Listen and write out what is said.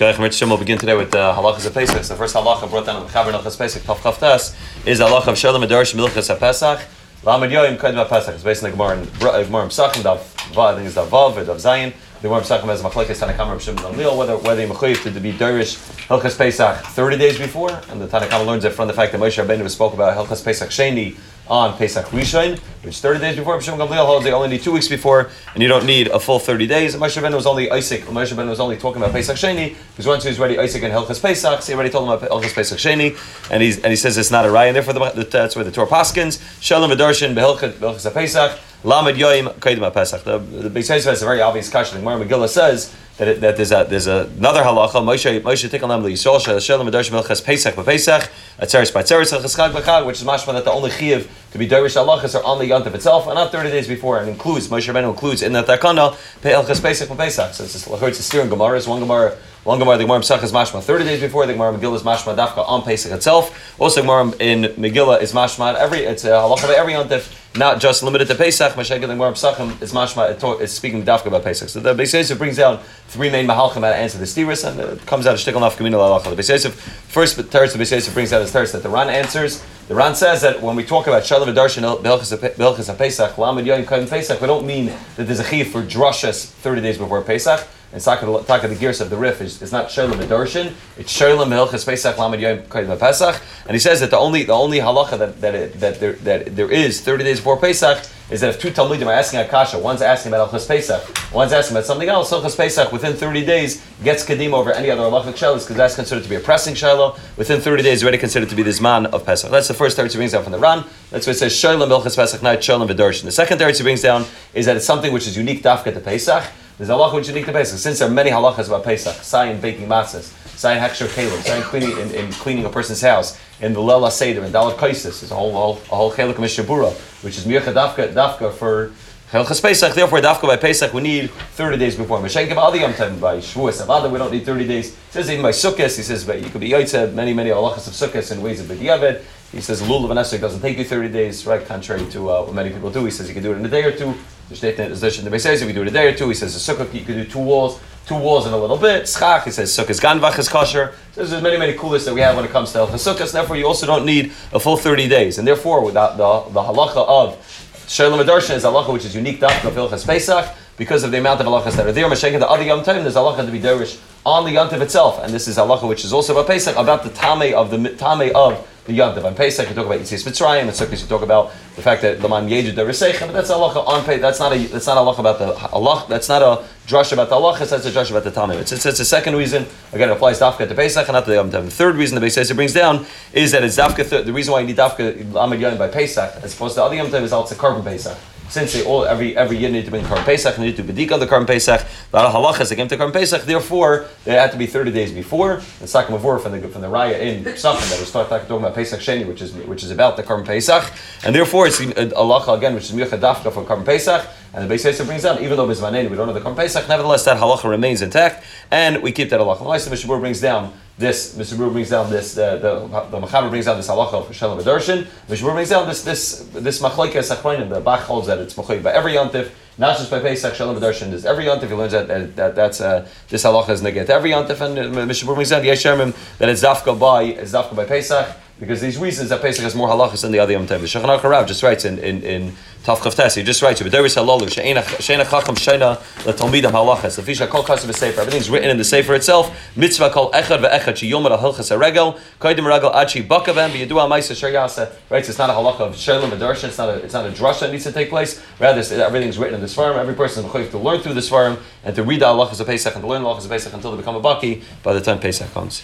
We'll begin today with the uh, halachas of Pesach. The first halacha brought down in the Chaber Nechas Pesach, Tav Chavtas, is the halacha of Shalom Adarsh Milchas HaPesach, Lamed Yoim Kadim Pesach. It's based on the Gemara in Gemara Pesachim, Dav, I think it's Dav Vav or Dav Zayin. The Gemara Pesachim has Machlekes Tanakam Rav Shimon Gamliel, whether whether you to be Derish Hilchas Pesach 30 days before, and the Tanakam learns it from the fact that Moshe Rabbeinu spoke about Hilchas Pesach Sheni on Pesach Rishon, which 30 days before Pesach Gamliel holds, they only need two weeks before, and you don't need a full 30 days. Moshe Rabbeinu was only Isaac. Moshe Rabbeinu was only talking about Pesach Sheni, because once he was ready Isaac and Hilchas Pesach, so he already told him about Hilchas Pesach Sheni, and, he's, and he says it's not a raya, and therefore the, that's where the Torah paskins, Shalom Adarshan, Behilchas Pesach, Lamed Yoim, Kaidim Pesach. The, the Beis has a very obvious question. The Megillah says, that, it, that there's a there's a, another halacha Moshe Moshe Tikal Nam Yisrael Shalom Medarsh Melchas Pesach Pesach Atzeres Batzeres Melchas Chag B'Chag which is mashma that the only chiyuv to be Darish halachas are on the yontif itself and not 30 days before and includes Moshe Rabbeinu includes in that takana Pelchas Pesach Pesach so it's just it's a steering Gemara it's one Gemara one Gemara, the Gemara Pesach is mashma 30 days before. The Gemara Megillah is mashma dafka on Pesach itself. Also, Gemara in Megillah is mashma every. It's a halacha every yontif not just limited to Pesach. Mashagil and Gemara Pesachim is mashma. It's speaking dafka about Pesach. So the Beis brings down three main mahalchim to answer the stiris, and it comes out of shtickle naf kamina lalacha. The Beis first teretz the Beis brings out his teretz that the Ran answers. The Ran says that when we talk about Shalom V'Darshan Belchas Pesach, Lamed Kaim Pesach, we don't mean that there's a chiv for drushes 30 days before Pesach and Taka the gears of the Rif is, is not Shalom Darshan, it's Shalom Hilchas Pesach Lamed Yom Pesach, and he says that the only the only halacha that that, it, that there that there is thirty days before Pesach is that if two Talmudim are asking Akasha, one's asking about Hilchas Pesach, one's asking about something else, Hilchas Pesach within thirty days gets kadim over any other halachic shalos because that's considered to be a pressing shiloh. Within thirty days, already considered to be this man of Pesach. That's the first teretz brings down from the Ran. That's what it says Shalom Hilchas Pesach, not Shalom V'Darshan. The second teretz brings down is that it's something which is unique dafka to Pesach. There's a halacha which is unique to Pesach. Since there are many halachas about Pesach, sign baking matzahs, sign hechsher kalim, sign cleaning in, in, cleaning a person's house, in the Lela Seder, in Dalat Kaisis, there's a whole a whole chelik mishabura, which is mircha dafka dafka for Hilchas Pesach. Therefore, dafka by Pesach we need 30 days before. Meshenkev Adi Yom Tov by Shavuos Avada we don't need 30 days. He says even by Sukkot, he says but you could be Yotzeh many many halachas of Sukkot in ways of B'diavad. He says lulav and doesn't take you 30 days, right? Contrary to uh, what many people do. He says you can do it in a day or two. The statement is the says if you do it a day or two. He says a sukkah you can do two walls, two walls in a little bit. Schach, he says sukkah's ganvach is kosher. So there's many many coolest that we have when it comes to sukkahs. Therefore, you also don't need a full 30 days, and therefore, without the the halacha of Shalom Adarshan is halacha which is unique to Hilchas Pesach because of the amount of halachas that are there. Mashiach the other Yom Tov, there's halacha to be derish on the Yom itself, and this is halacha which is also about Pesach about the tame of the tame of the Yom On Pesach, you talk about Yetzias Mitzrayim. And Sukkot, you talk about the fact that Laman Yejid Deresecha. But that's halacha on Pesach. That's not a. That's not a halacha about the halach. That's not a drush about the halachas. That's a drush about the Talmud. It's, it's, it's a second reason. Again, it applies dafka to Pesach and not to the Yom. The third reason the Beis brings down is that it's dafka. Th- the reason why you need dafka Laman Yom by Pesach as opposed to the other Yom Tov is also korban Pesach since they all every every year need to bring Karm Pesach, need to bedika the Karm Pesach, a halachas again to Karm Pesach. Therefore, they had to be thirty days before. The Sakam Avor from the from the Raya in Pesachim that was talking about Pesach Sheni, which is which is about the Karm Pesach, and therefore it's a halacha again, which is Mircha for Karm Pesach. And the Yosef brings down, even though Bizmanein, we don't know the Karm Pesach, nevertheless that halacha remains intact, and we keep that halacha. The Mishabur brings down this. Brewer brings down this, uh, the the Machaber brings down this halacha for Shalom Adarshan. Brewer brings down this this this machlekes sachronim. The Bach holds that it's machlek by every yontif, not just by Pesach. Shalom Adarshan is every yontif. He learns that, that, that that's uh, this halacha is negate every yontif, and uh, Mr. Brings down the Yeshermim that it's dafka by it's dafka by Pesach because these reasons that Pesach has more halachas than the other Yom Tov. The Shulchan just writes in in, in Tav Chavtes, he just writes, "But there is halalu she'ena chacham sheina letalmidam halachas lefisha kol kasav sefer." Everything's written in the sefer itself. Mitzvah kol echad ve'echad sheyomer al hilchas haregel kaidim regel achi bakavem b'yedu al ma'aser shayasa. Right, it's not a halacha of shalom v'darshan. It's not a it's not a drush that needs to take place. Rather, everything's written in this farm. Every person is mechayiv to learn through this farm and to read the halachas of Pesach and to learn the halachas of Pesach until they become a baki by the time Pesach comes.